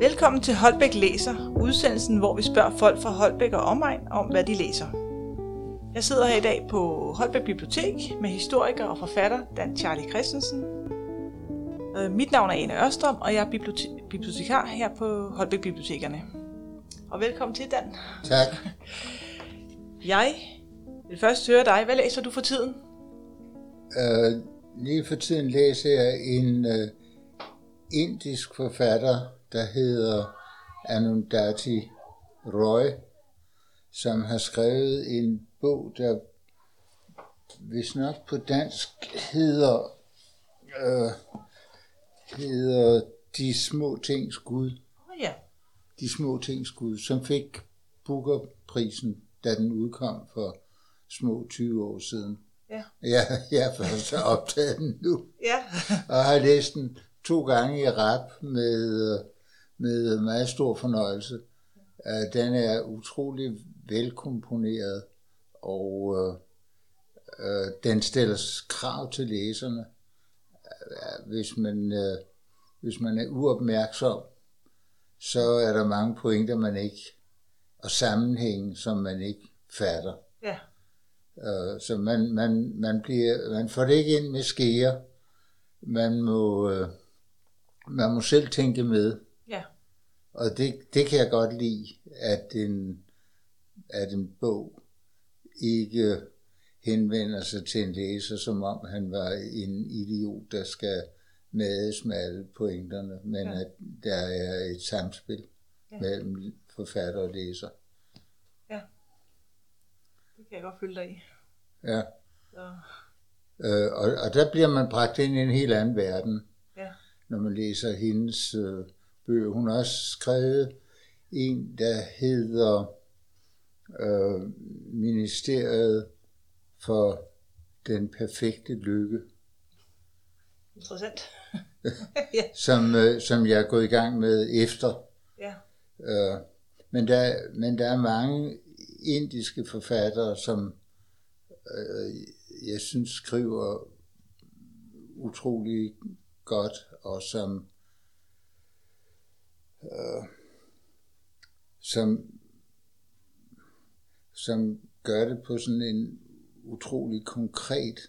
Velkommen til Holbæk Læser, udsendelsen, hvor vi spørger folk fra Holbæk og omegn om, hvad de læser. Jeg sidder her i dag på Holbæk Bibliotek med historiker og forfatter Dan Charlie Christensen. Øh, Mit navn er Ane Ørstrøm, og jeg er bibliote- bibliotekar her på Holbæk Bibliotekerne. Og velkommen til, Dan. Tak. Jeg vil først høre dig. Hvad læser du for tiden? Uh, lige for tiden læser jeg en uh, indisk forfatter, der hedder Anundati Roy, som har skrevet en bog, der hvis nok på dansk hedder, uh, hedder De små tings Gud. Oh, ja. De små tings Gud, som fik Booker-prisen, da den udkom for små 20 år siden. Ja. Ja, jeg har først optaget den nu, Ja. og har læst den to gange i rap med, med meget stor fornøjelse. Øh, Den er utrolig velkomponeret, og øh, øh, den stiller krav til læserne. Øh, Hvis man, øh, hvis man er uopmærksom, så er der mange pointer, man ikke, og sammenhænge, som man ikke fatter. Ja. Øh, så man, man, man, bliver, man får det ikke ind med skeer. Man må, øh, man må selv tænke med. Ja. Og det, det kan jeg godt lide, at en, at en bog ikke henvender sig til en læser, som om han var en idiot, der skal mades med alle pointerne, men Ja. ja. at der er et samspil Ja. ja. mellem forfatter og læser. Det kan jeg godt følge dig i. Ja. Så, Øh, og, og der bliver man bragt ind i en helt anden verden, ja. Når man læser hendes øh, bøger. Hun har også skrevet en, der hedder øh, Ministeriet for den perfekte lykke, Interessant. som, øh, som jeg er gået i gang med efter. Ja. Øh, men, der, men der er mange indiske forfattere, som øh, jeg synes skriver utrolig godt, og som, øh, som, som gør det på sådan en utrolig konkret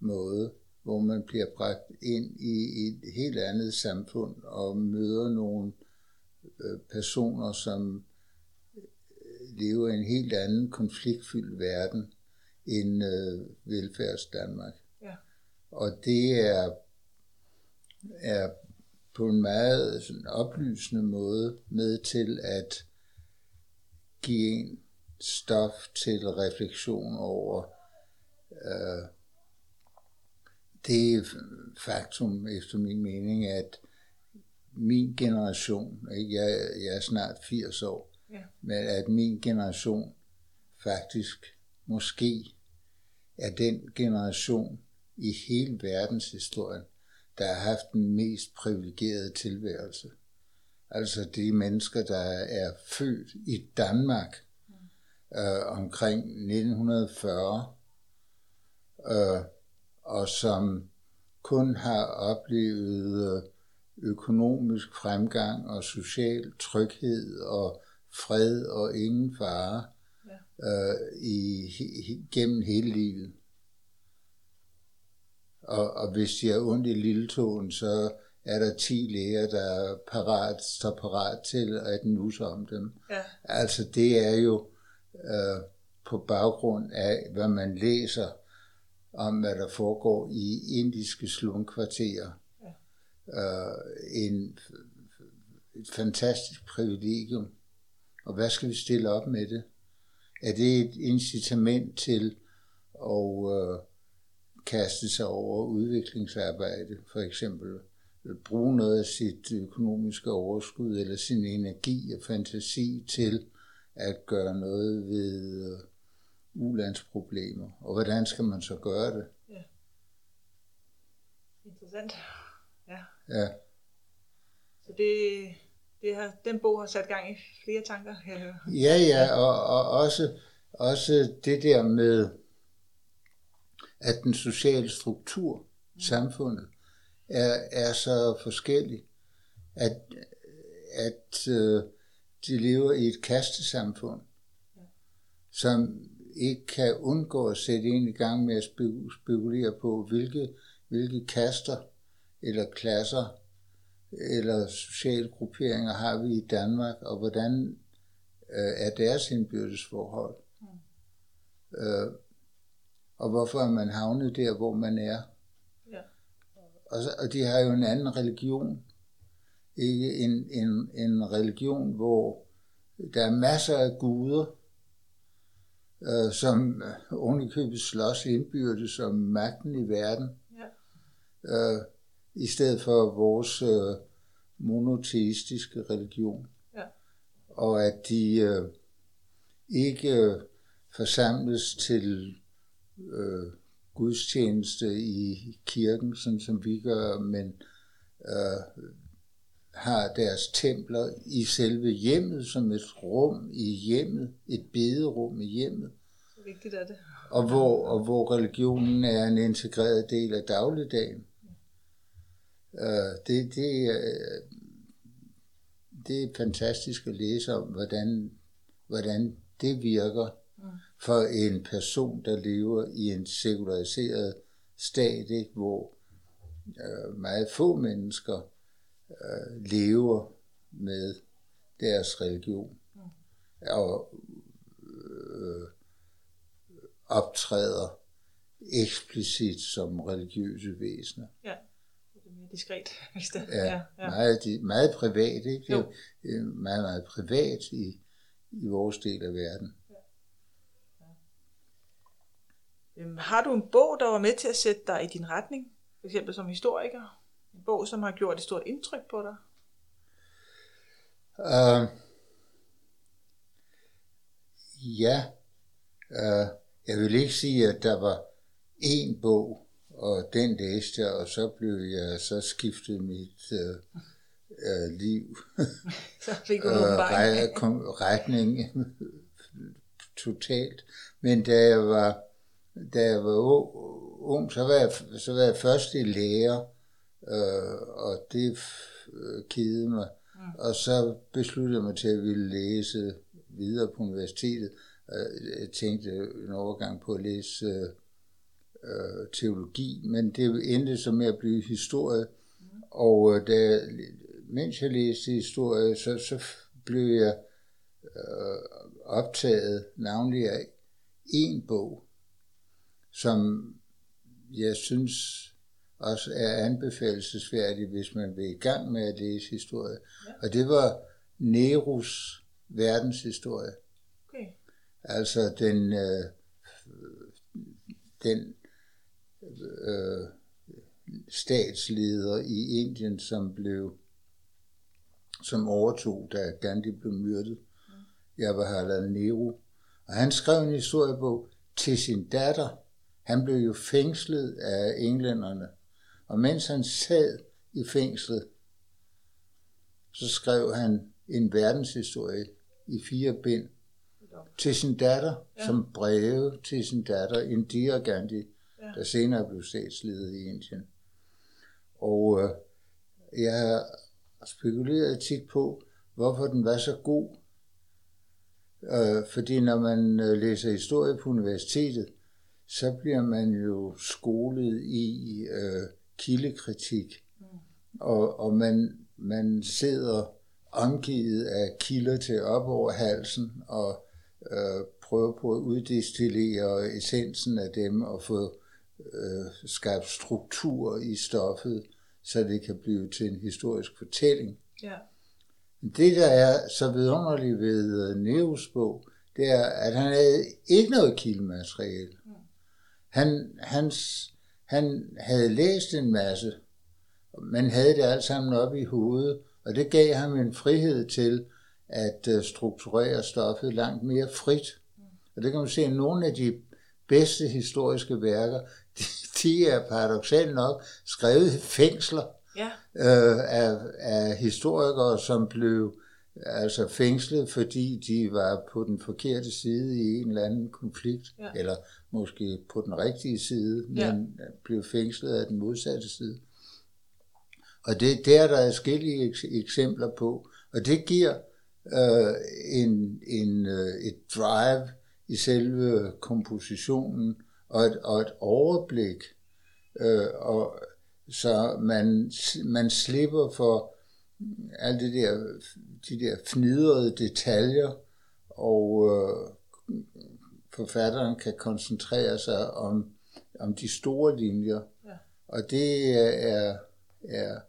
måde, hvor man bliver bragt ind i et helt andet samfund og møder nogle øh, personer, som øh, lever i en helt anden konfliktfyldt verden end øh, velfærds Danmark. Ja. Og det er, er på en meget sådan oplysende måde med til at give en stof til refleksion over øh, det faktum, efter min mening, at min generation, ikke, jeg, jeg er snart 80 år, Ja. men at min generation faktisk måske er den generation i hele verdenshistorien, der har haft den mest privilegerede tilværelse. Altså de mennesker, der er født i Danmark øh, omkring 1940, øh, og som kun har oplevet øh, økonomisk fremgang og social tryghed og fred og ingen fare øh, i, he, gennem hele livet. Og, og hvis de har ondt i lilletåen, så er der 10 læger, der er parat, står parat til at nusse om dem. Ja. Altså det er jo øh, på baggrund af, hvad man læser om, hvad der foregår i indiske slumkvarterer. Ja. Øh, en, et fantastisk privilegium. Og hvad skal vi stille op med det? Er det et incitament til at øh, kaste sig over udviklingsarbejde, for eksempel bruge noget af sit økonomiske overskud eller sin energi og fantasi til at gøre noget ved øh, ulandsproblemer. Og hvordan skal man så gøre det? Interessant. Ja. Ja, Så det, det har, den bog har sat gang i flere tanker, kan jeg høre. ja, ja og, og også, også det der med, at den sociale struktur, samfundet, er, er så forskellig, at, at øh, de lever i et kastesamfund, som ikke kan undgå at sætte ind i gang med at spekulere på, hvilke, hvilke kaster eller klasser eller sociale grupperinger har vi i Danmark, og hvordan øh, er deres indbyrdes forhold. Mm. Øh, og hvorfor er man havnet der, hvor man er. Ja. Og, og de har jo en anden religion. Ikke en, en, en religion, hvor der er masser af guder, øh, som ovenikøbet slås indbyrdes om magten i verden. Ja. Øh, I stedet for vores øh, monoteistiske religion. Ja. Og at de øh, ikke forsamles til øh, gudstjeneste i kirken, sådan som vi gør, men øh, har deres templer i selve hjemmet, som et rum i hjemmet, et bederum i hjemmet. Så vigtigt er det. Og hvor, og hvor religionen er en integreret del af dagligdagen. Uh, det, det, uh, det er fantastisk at læse om, hvordan, hvordan det virker. For en person, der lever i en sekulariseret stat, ikke, hvor uh, meget få mennesker øh, lever med deres religion og øh, optræder eksplicit som religiøse væsener. Ja, det er mere diskret. det. Ja, ja, ja. Meget, meget privat, ikke? Det er meget, meget privat i, i vores del af verden. Ja. Ja. Øhm, har du en bog, der var med til at sætte dig i din retning? For eksempel som historiker? En bog, som har gjort et stort indtryk på dig? Uh, ja. Uh, jeg vil ikke sige, at der var én bog, og den læste jeg, og så blev jeg så skiftet mit uh, uh, liv. så fik du nogle retning totalt. Men da jeg var, da jeg var ung, så var jeg, så var jeg først i lærer, øh, og det øh, kedede mig. Mm. Og så besluttede jeg mig til at ville læse videre på universitetet. Jeg tænkte en overgang på at læse øh, teologi, men det endte så med at blive historie. Mm. Og øh, da, mens jeg læste historie, så, så blev jeg øh, optaget navnlig af en bog, som jeg synes også er anbefalesværdig, hvis man vil i gang med at læse historie. Ja. Og det var Neros verdenshistorie. Okay. Altså den, øh, den øh, statsleder i Indien, som blev som overtog, da Gandhi blev myrdet. Mm. Jawaharlal Nehru. Og han skrev en historiebog til sin datter. Han blev jo fængslet af englænderne og mens han sad i fængslet, så skrev han en verdenshistorie i fire bind til sin datter, ja. som breve til sin datter, Indira Gandhi, ja. der senere blev statsleder i Indien. Og øh, jeg har spekuleret tit på, hvorfor den var så god. Øh, fordi når man øh, læser historie på universitetet, så bliver man jo skolet i øh, kildekritik, mm. og, og man, man sidder omgivet af kilder til op over halsen, og øh, prøver på at uddestillere essensen af dem, og få øh, skabt struktur i stoffet, så det kan blive til en historisk fortælling. Ja. Det, der er så vidunderligt ved øh, Neos bog, det er, at han havde ikke noget kildemateriale. Mm. Han, hans han havde læst en masse, men havde det alt sammen op i hovedet, og det gav ham en frihed til at øh, strukturere stoffet langt mere frit. Og det kan man se, at nogle af de bedste historiske værker, de, de er paradoxalt nok skrevet i fængsler ja. øh, af, af historikere, som blev altså fængslet, fordi de var på den forkerte side i en eller anden konflikt, ja. eller måske på den rigtige side, men ja. blev fængslet af den modsatte side. Og det, der er der forskellige eksempler på, Og det giver øh, en, en, øh, et drive i selve kompositionen og et, og et overblik, øh, og så man, man slipper for alle de der, de der fnidrede detaljer, og øh, forfatteren kan koncentrere sig om, om de store linjer. Ja. Og det er, er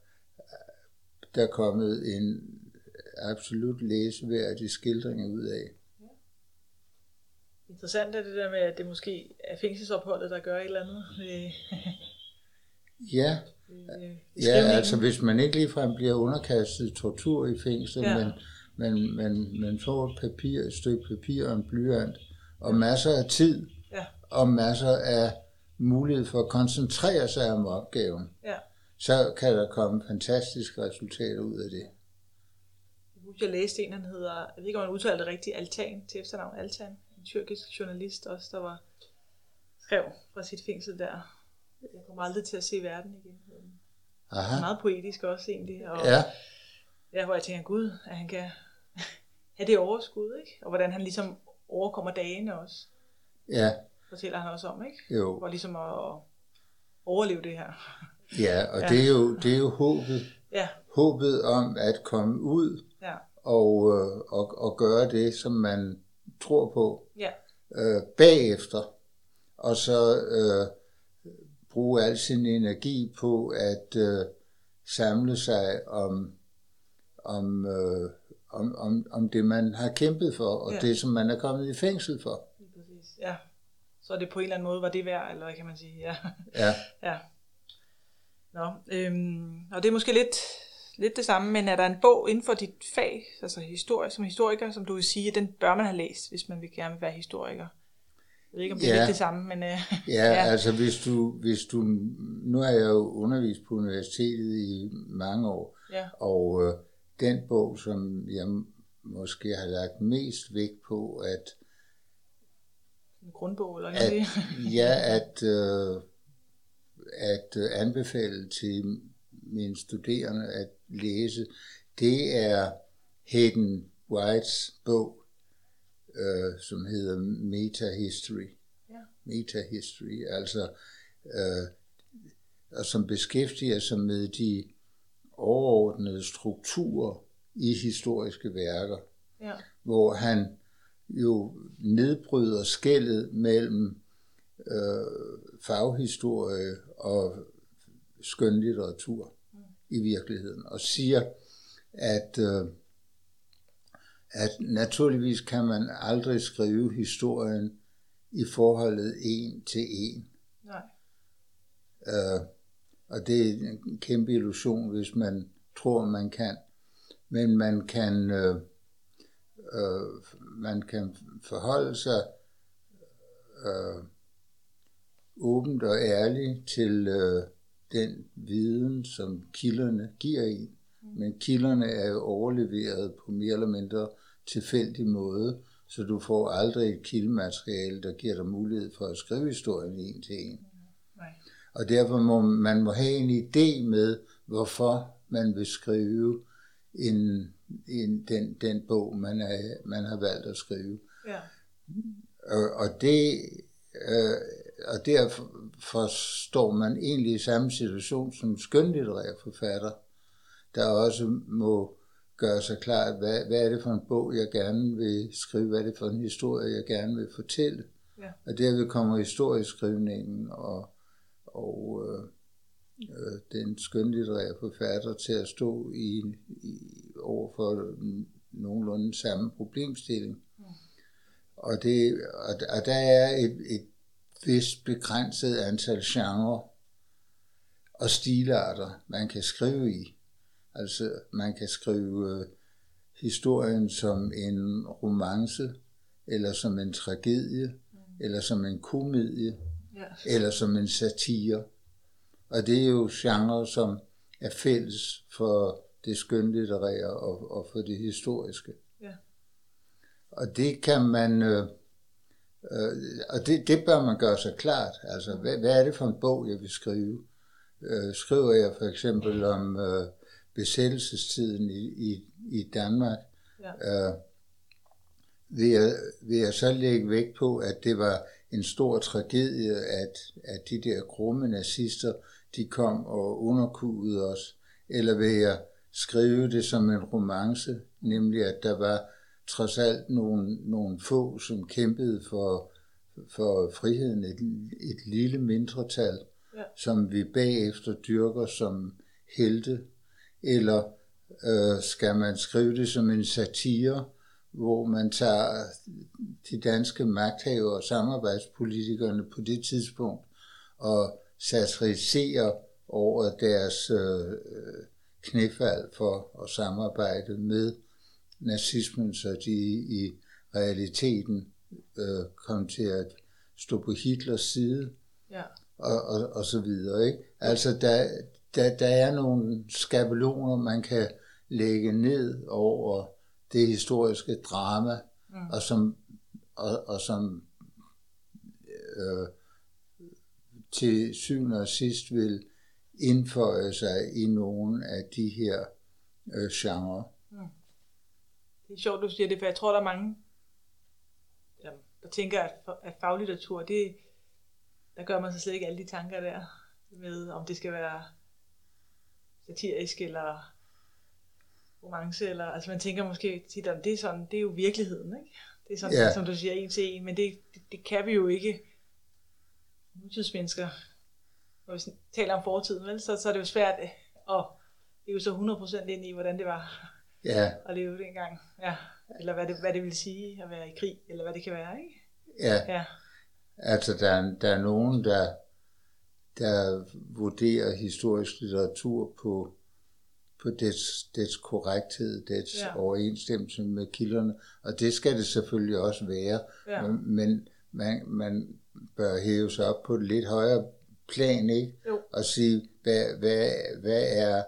der er kommet en absolut læseværdig skildring ud af. Ja. Interessant er det der med, at det måske er fængselsopholdet, der gør et eller andet. Ja, ja altså hvis man ikke ligefrem bliver underkastet tortur i fængsel, ja. men, men, men man får et papir, et stykke papir og en blyant, og masser af tid, ja. og masser af mulighed for at koncentrere sig om opgaven, ja. så kan der komme fantastiske resultater ud af det. Jeg læste en, han hedder, jeg ved ikke om man udtaler det rigtigt, Altan, til efternavn Altan, en tyrkisk journalist også, der var skrev fra sit fængsel der. Jeg kommer aldrig til at se verden igen. Aha. Meget poetisk også egentlig. Og, ja. ja. hvor jeg tænker, gud, at han kan have det overskud, ikke? Og hvordan han ligesom overkommer dagene også. Ja. Fortæller han også om, ikke? Jo. For ligesom at overleve det her. Ja, og ja. Det, er jo, det er jo håbet. Ja. Håbet om at komme ud ja. og, øh, og, og gøre det, som man tror på ja. øh, bagefter. Og så øh, bruge al sin energi på at øh, samle sig om, om, øh, om, om, om det, man har kæmpet for, og ja. det, som man er kommet i fængsel for. Præcis. Ja. Så det på en eller anden måde var det værd, eller hvad kan man sige? Ja. Ja. ja. Nå, øhm, og det er måske lidt, lidt det samme, men er der en bog inden for dit fag, altså historie, som historiker, som du vil sige, den bør man have læst, hvis man vil gerne være historiker? Jeg ved ikke, om det ja. er lidt det samme, men... Uh, ja, ja, altså hvis du, hvis du... Nu har jeg jo undervist på universitetet i mange år, ja. og uh, den bog, som jeg måske har lagt mest vægt på, at... En grundbog, eller at, Ja, at, uh, at uh, anbefale til mine studerende at læse, det er Hayden Whites bog, øh, som hedder Meta History. Ja. Meta History, altså øh, og som beskæftiger sig med de overordnede strukturer i historiske værker, ja. hvor han jo nedbryder skældet mellem øh, faghistorie og skønlitteratur mm. i virkeligheden, og siger, at øh, at naturligvis kan man aldrig skrive historien i forholdet en til en. Nej. Øh, og det er en kæmpe illusion, hvis man tror, man kan. Men man kan, øh, øh, man kan forholde sig øh, åbent og ærligt til øh, den viden, som kilderne giver en. Men kilderne er jo overleveret på mere eller mindre tilfældig måde, så du får aldrig et kildemateriale, der giver dig mulighed for at skrive historien en til en. Nej. Og derfor må man må have en idé med, hvorfor man vil skrive en, en, den, den bog, man, er, man har valgt at skrive. Ja. Og, og det øh, og derfor står man egentlig i samme situation som skønlitterær forfatter der også må gøre sig klart, hvad, hvad er det for en bog, jeg gerne vil skrive, hvad er det for en historie, jeg gerne vil fortælle. Ja. Og derved kommer historieskrivningen og, og øh, øh, den skønlitterære forfatter til at stå i, i over for nogenlunde samme problemstilling. Ja. Og, det, og, og der er et, et vist begrænset antal genrer og stilarter, man kan skrive i. Altså, man kan skrive øh, historien som en romance, eller som en tragedie, mm. eller som en komedie, ja. eller som en satire. Og det er jo genre, som er fælles for det skønlitterære og, og for det historiske. Ja. Og det kan man, øh, øh, og det, det bør man gøre sig klart. Altså, hvad, hvad er det for en bog, jeg vil skrive? Øh, skriver jeg for eksempel om øh, besættelsestiden i, i, i Danmark, Ja. øh, vil, jeg, vil jeg så lægge vægt på, at det var en stor tragedie, at, at de der grumme nazister, de kom og underkugede os, eller vil jeg skrive det som en romance, nemlig at der var trods alt nogle, nogle få, som kæmpede for, for friheden, et, et lille mindretal, Ja. som vi bagefter dyrker som helte, eller øh, skal man skrive det som en satire, hvor man tager de danske magthavere og samarbejdspolitikerne på det tidspunkt og satiriserer over deres øh, knæfald for at samarbejde med nazismen, så de i realiteten øh, kom til at stå på Hitlers side Ja. og, og, og så videre. Ikke? Altså, der, der, der er nogle skabeloner, man kan lægge ned over det historiske drama, mm. og som, og, og som øh, til syvende og sidst vil indføje sig i nogle af de her øh, genrer. Det er sjovt, du siger det, for jeg tror, der er mange, der, der tænker, at, at faglitteratur, det, der gør man sig slet ikke alle de tanker der, med om det skal være satirisk eller romance, eller, altså man tænker måske tit, om det er sådan, det er jo virkeligheden, ikke? Det er sådan, Ja. som du siger, en til en, men det, det, det kan vi jo ikke nutidsmennesker. Når vi taler om fortiden, vel, så, så er det jo svært øh, at leve så 100% ind i, hvordan det var Ja, at leve dengang. Ja. Eller hvad det, hvad det vil sige at være i krig, eller hvad det kan være, ikke? ja. Ja, Altså, der, er- der er nogen, der, der vurderer historisk litteratur på, på dets, dets korrekthed, dets ja. Overensstemmelse med kilderne, og det skal det selvfølgelig også være, Ja. men man, man bør hæve sig op på et lidt højere plan, ikke? Jo. Og sige, hvad, hvad, hvad er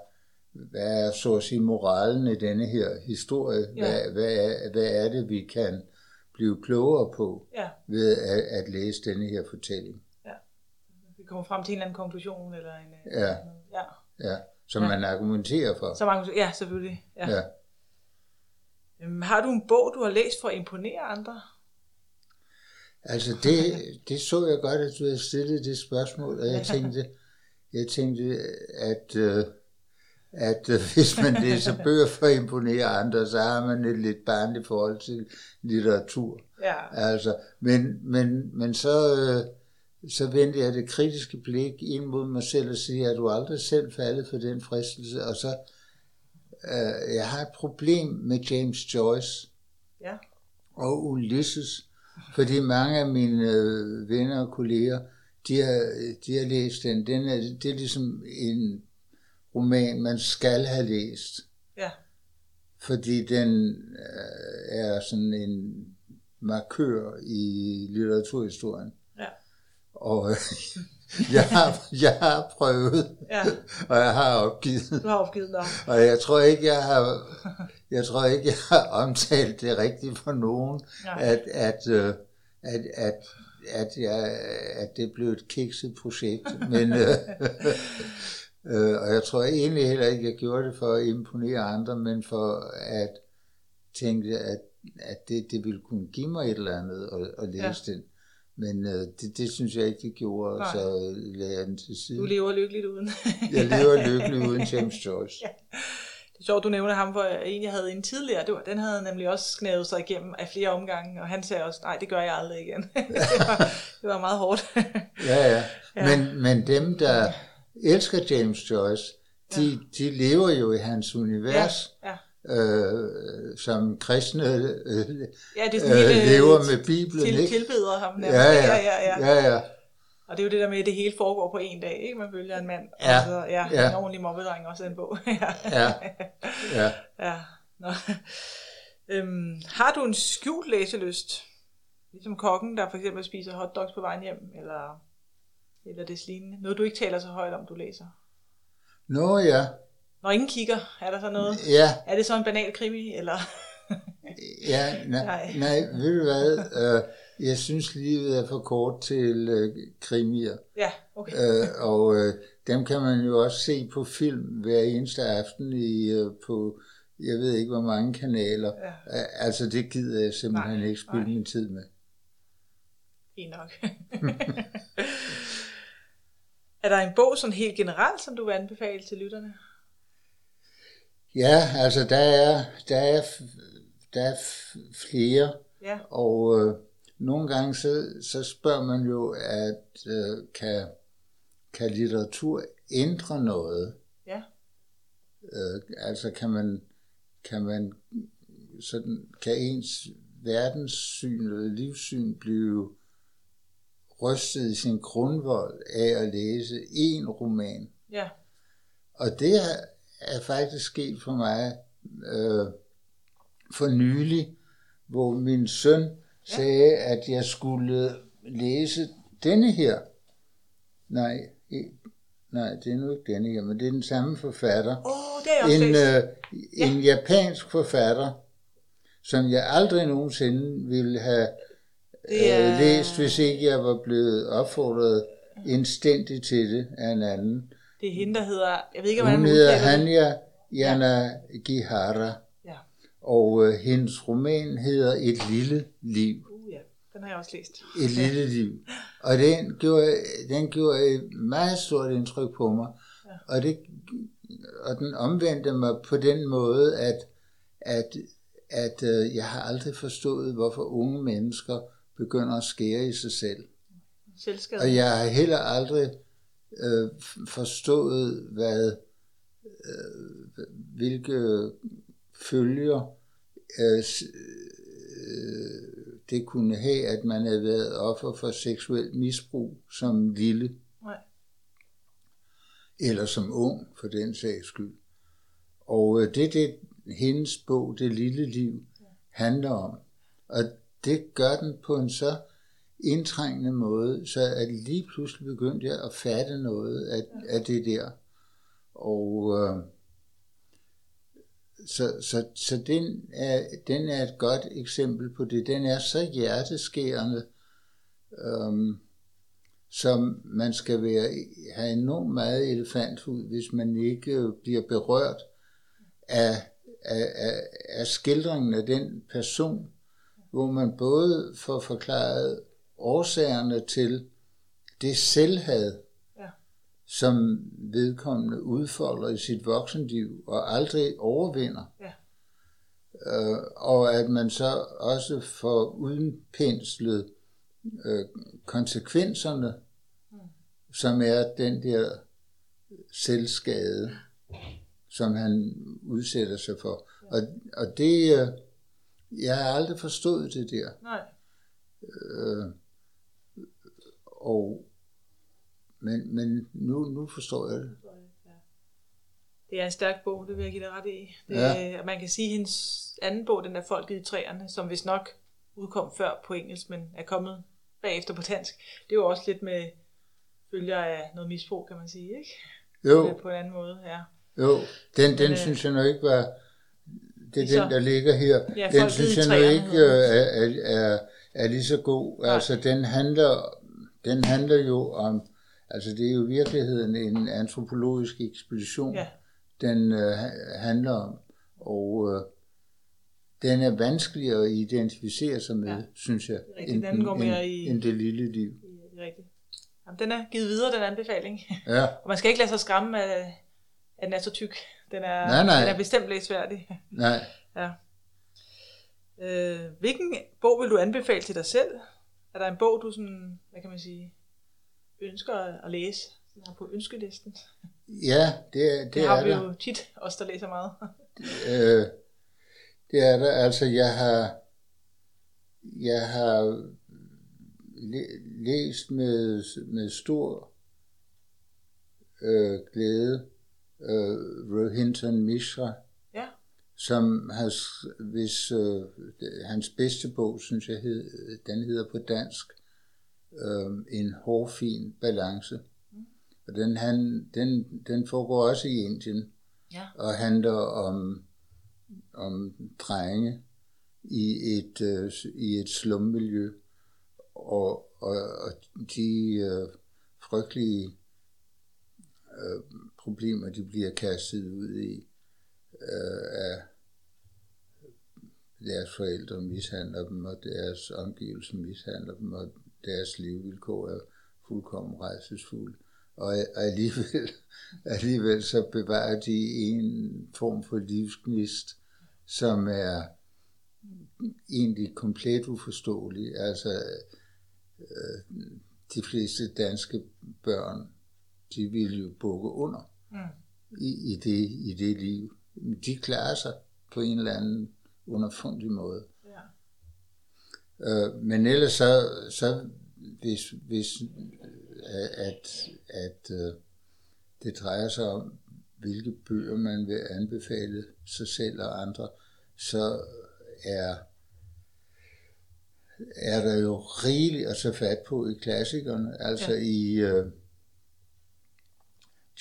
hvad er så at sige moralen i denne her historie? Ja. Hvad, hvad, er, hvad er det, vi kan blive klogere på? ja. ved at, at læse denne her fortælling. Kommer frem til en eller anden konklusion, eller en... øh, Ja. Ja, Ja, som Ja. man argumenterer for. så mange, ja selvfølgelig. Ja. Ja. Øhm, Har du en bog, du har læst for at imponere andre? Altså det, det så jeg godt, at du havde stillet det spørgsmål, og jeg tænkte, jeg tænkte at, øh, at øh, hvis man læser bøger for at imponere andre, så har man et lidt barnligt forhold til litteratur. Ja, Altså, men, men, men så, øh, så vendte jeg det kritiske blik ind mod mig selv og siger, at du aldrig selv faldet for den fristelse, og så, øh, jeg har et problem med James Joyce ja, og Ulysses, fordi mange af mine øh, venner og kolleger, de har, de har læst den. den er, det er ligesom en roman, man skal have læst, ja, fordi den øh, er sådan en markør i litteraturhistorien. Og øh, jeg, har, jeg har prøvet, ja. og jeg har opgivet. Du har opgivet dig. Og jeg tror ikke, jeg har, jeg tror ikke, jeg har omtalt det rigtigt for nogen, Nej. at, at, øh, at, at, at, jeg, at det blev et kikset projekt. Men, øh, øh, og jeg tror egentlig heller ikke, jeg gjorde det for at imponere andre, men for at tænke, at, at det, det ville kunne give mig et eller andet at, at læse ja. den. Men øh, det, det synes jeg ikke, det gjorde, Nej. så lagde jeg den til side. Du lever lykkeligt uden. Jeg lever lykkelig uden James Joyce. Det er sjovt, du nævner ham, for en, jeg havde en tidligere, det var, den havde nemlig også knævet sig igennem af flere omgange, og han sagde også, nej, det gør jeg aldrig igen. det, var, det var meget hårdt. Ja, ja. Ja. Men, men dem, der elsker James Joyce, de, ja. de lever jo i hans univers, ja, øh, som kristne øh, ja, det er sådan øh, helt, øh, lever med Bibelen, til, ikke? tilbeder ham. nærmest. Ja, ja, ja, ja. ja, ja. Og det er jo det der med, at det hele foregår på en dag, ikke? Man følger en mand, Ja, og så, ja, ja. en ordentlig mobbedreng også en bog. ja. Ja, ja. ja. Nå. Øhm, har du en skjult læselyst? Ligesom kokken, der for eksempel spiser hotdogs på vejen hjem, eller, eller det lignende. Noget, du ikke taler så højt om, du læser. Nå ja, Når ingen kigger, er der så noget? ja, Er det så en banal krimi, eller? ja, nej, Nej. nej, ved du hvad, øh, jeg synes livet er for kort til øh, krimier. ja, okay. Øh, og øh, dem kan man jo også se på film hver eneste aften i, øh, på, jeg ved ikke hvor mange kanaler. Ja. Al- Altså det gider jeg simpelthen Nej, ikke spille nej. min tid med. Fint nok. er der en bog sådan helt generelt, som du vil anbefale til lytterne? Ja, altså der er, der er, der er flere, Ja, og øh, nogle gange så, så spørger man jo, at øh, kan, kan litteratur ændre noget? ja, Øh, altså kan man, kan man sådan, kan ens verdenssyn eller livssyn blive rystet i sin grundvold af at læse en roman? ja, Og det er, faktisk sket for mig øh, for nylig, hvor min søn sagde, at jeg skulle læse denne her. Nej, nej, det er nu ikke denne her, men det er den samme forfatter. Oh, det er også En, øh, en japansk forfatter, som jeg aldrig nogensinde ville have er- øh, læst, hvis ikke jeg var blevet opfordret indstændigt til det af en anden. Det er hende, der hedder, jeg ved ikke, hvordan Hun hedder udtaler det. Hanya Yanagihara, Ja, og øh, hendes roman hedder Et lille liv. uh, ja, den har jeg også læst. Et lille liv. Og den gjorde, den gjorde et meget stort indtryk på mig. Og, det, og den omvendte mig på den måde, at, at, at øh, jeg har aldrig forstået, hvorfor unge mennesker begynder at skære i sig selv. Selvskade. Og jeg har heller aldrig øh, forstået, hvad, øh, hvilke følger øh, øh, det kunne have, at man havde været offer for seksuelt misbrug som lille, Nej. eller som ung, for den sags skyld. Og øh, det det, hendes bog, Det lille liv, handler om. Og det gør den på en så indtrængende måde, så at lige pludselig begyndte jeg at fatte noget af, af det der. Og øh, så, så, så den, er, den er et godt eksempel på det. Den er så hjerteskærende, øh, som man skal være, have enormt meget elefanthud, hvis man ikke bliver berørt af, af, af, af skildringen af den person, hvor man både får forklaret årsagerne til det selvhad, Ja. som vedkommende udfolder i sit voksenliv og aldrig overvinder. Ja. Øh, og at man så også får udenpenslet øh, konsekvenserne, som er den der selvskade, som han udsætter sig for. Og, og det, øh, jeg har aldrig forstået det der. Nej. Øh, og, men, men nu, nu forstår jeg det. Det er en stærk bog, det vil jeg give dig ret i. Det, Ja. Man kan sige, at hendes anden bog, den der Folket i træerne, som vist nok udkom før på engelsk, men er kommet bagefter på dansk, det er jo også lidt med følger af noget misbrug, kan man sige, ikke? Jo, På en anden måde, ja. jo. Den, den øh, synes jeg nok ikke var... Det er så- den, der ligger her. Ja, den synes jeg træerne ikke hedder øh, er, er, er, er lige så god. Nej. Altså, den handler, den handler jo om... Altså, det er jo i virkeligheden en antropologisk ekspedition, Ja. den øh, ha- handler om. Og øh, den er vanskeligere at identificere sig med, Ja. synes jeg, rigtigt. Den går mere i- end det lille liv. Rigtigt. Jamen, den er givet videre, den anbefaling. Ja, Og man skal ikke lade sig skræmme af, at den er så tyk. Den er, Nej, nej. Den er bestemt læsværdig. nej. Ja. Øh, hvilken bog vil du anbefale til dig selv? Er der en bog, du sådan, hvad kan man sige, ønsker at læse? Den er på ønskelisten. Ja, det, er- det, Det er har vi der. jo tit, os der læser meget. Øh, det er der. Altså, jeg har, jeg har læ- læst med, med stor øh, glæde øh, Rohinton Mishra, som har, hvis øh, hans bedste bog, synes jeg, hed, den hedder på dansk, øh, En hårfin balance. Og den, han, den, den foregår også i Indien ja, og handler om, om drenge i et, øh, i et slummiljø, og, og, og de øh, frygtelige øh, problemer, de bliver kastet ud i øh, af deres forældre mishandler dem, og deres omgivelser mishandler dem, og deres livvilkår er fuldkommen rejsesfulde. Og alligevel, alligevel så bevarer de en form for livsgnist, som er egentlig komplet uforståelig. Altså, øh, de fleste danske børn, de vil jo bukke under mm. i, i, det, i det liv. De klarer sig på en eller anden underfundig måde. Ja. Øh, men ellers så, så hvis, hvis at, at øh, det drejer sig om, hvilke bøger man vil anbefale sig selv og andre, så er, er der jo rigeligt at tage fat på i klassikerne. Altså ja. i øh,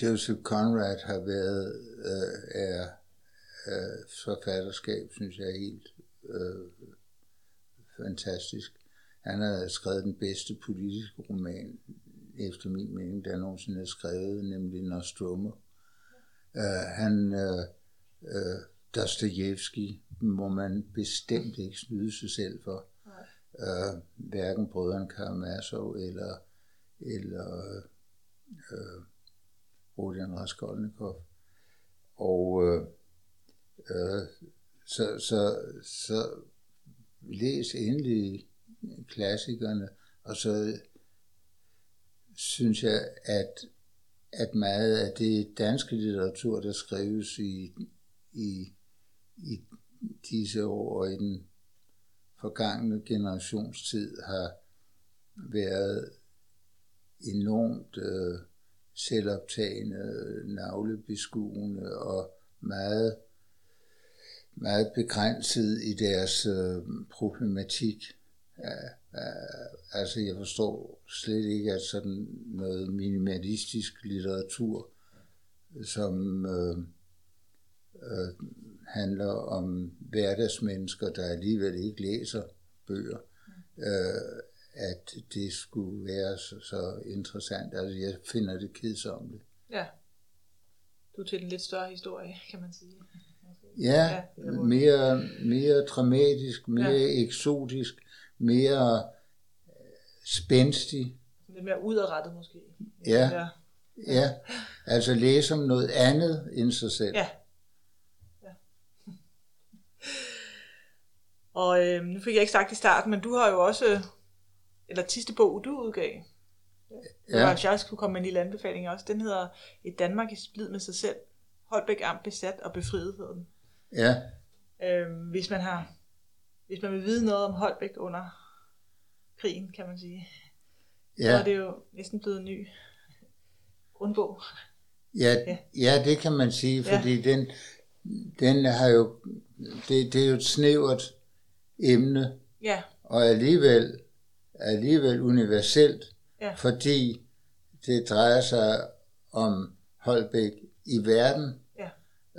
Joseph Conrad har været øh, er øh, forfatterskab, synes jeg er helt øh, fantastisk. Han har skrevet den bedste politiske roman, efter min mening, der nogensinde er skrevet, nemlig Nostromo. Uh, øh, han, øh, øh, Dostoyevsky, må man bestemt ikke snyde sig selv for. Uh, hverken brødren Karamazov eller, eller øh, Rodion Raskolnikov. Og øh, Øh, så, så, så læs endelig klassikerne, og så synes jeg, at, at meget af det danske litteratur, der skrives i, i, i disse år og i den forgangne generationstid, har været enormt øh, selvoptagende, navlebeskuende og meget, meget begrænset i deres øh, problematik. Ja, altså jeg forstår slet ikke, at sådan noget minimalistisk litteratur, som øh, øh, handler om hverdagsmennesker, der alligevel ikke læser bøger, øh, at det skulle være så, så interessant. Altså jeg finder det kedsomt. Ja. Du er til en lidt større historie, kan man sige. Ja, ja mere, mere dramatisk, mere ja. eksotisk, mere øh, spændstig. Lidt mere udadrettet måske. Ja. ja. Ja, altså læse om noget andet end sig selv. Ja. ja. Og øh, nu fik jeg ikke sagt i starten, men du har jo også, eller sidste bog, du udgav, ja. Hvis jeg skulle komme med en lille anbefaling også, den hedder Et Danmark i splid med sig selv. Holbæk Amt besat og befriet hedder Ja. Øh, hvis man har hvis man vil vide noget om Holbæk under krigen, kan man sige, ja. så er det jo næsten blevet en ny grundbog. Ja, ja. ja, det kan man sige, fordi ja. den, den har jo, det, det er jo et snævert emne, ja. og alligevel, alligevel universelt, ja. fordi det drejer sig om Holbæk i verden, ja.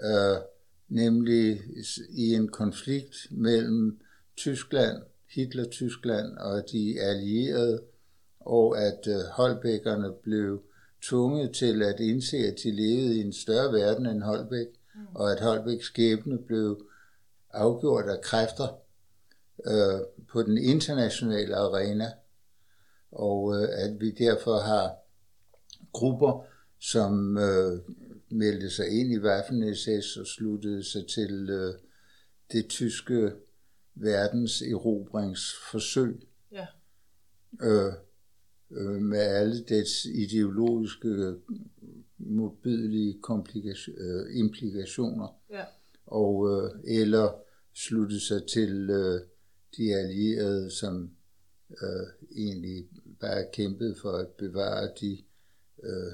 øh, nemlig i en konflikt mellem Tyskland, Hitler-Tyskland og de allierede, og at øh, Holbækkerne blev tvunget til at indse, at de levede i en større verden end Holbæk, mm. og at Holbæks skæbne blev afgjort af kræfter øh, på den internationale arena, og øh, at vi derfor har grupper, som øh, meldte sig ind i Waffen-SS og sluttede sig til øh, det tyske verdens erobringsforsøg. Ja. Øh, øh, med alle dets ideologiske, modbydelige øh, implikationer. Ja. Og, øh, eller slutte sig til øh, de allierede, som øh, egentlig bare kæmpede for at bevare de øh,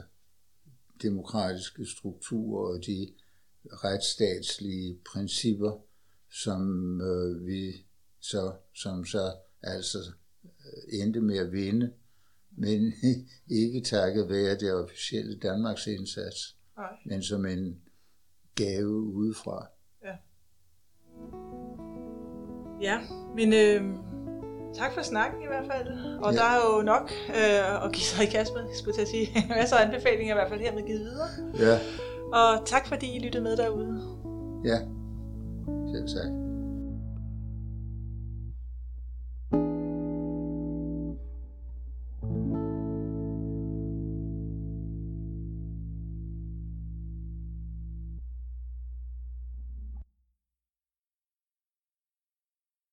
demokratiske strukturer og de retsstatslige principper, som øh, vi så, som så altså øh, endte med at vinde, men ikke takket være det officielle Danmarks indsats, Nej. men som en gave udefra. Ja, ja men øh, Tak for snakken i hvert fald. Og ja. der er jo nok øh, at give sig i kast med, skulle jeg sige. Masser af anbefalinger i hvert fald hermed givet videre. Ja. Og tak fordi I lyttede med derude. Ja, selv tak.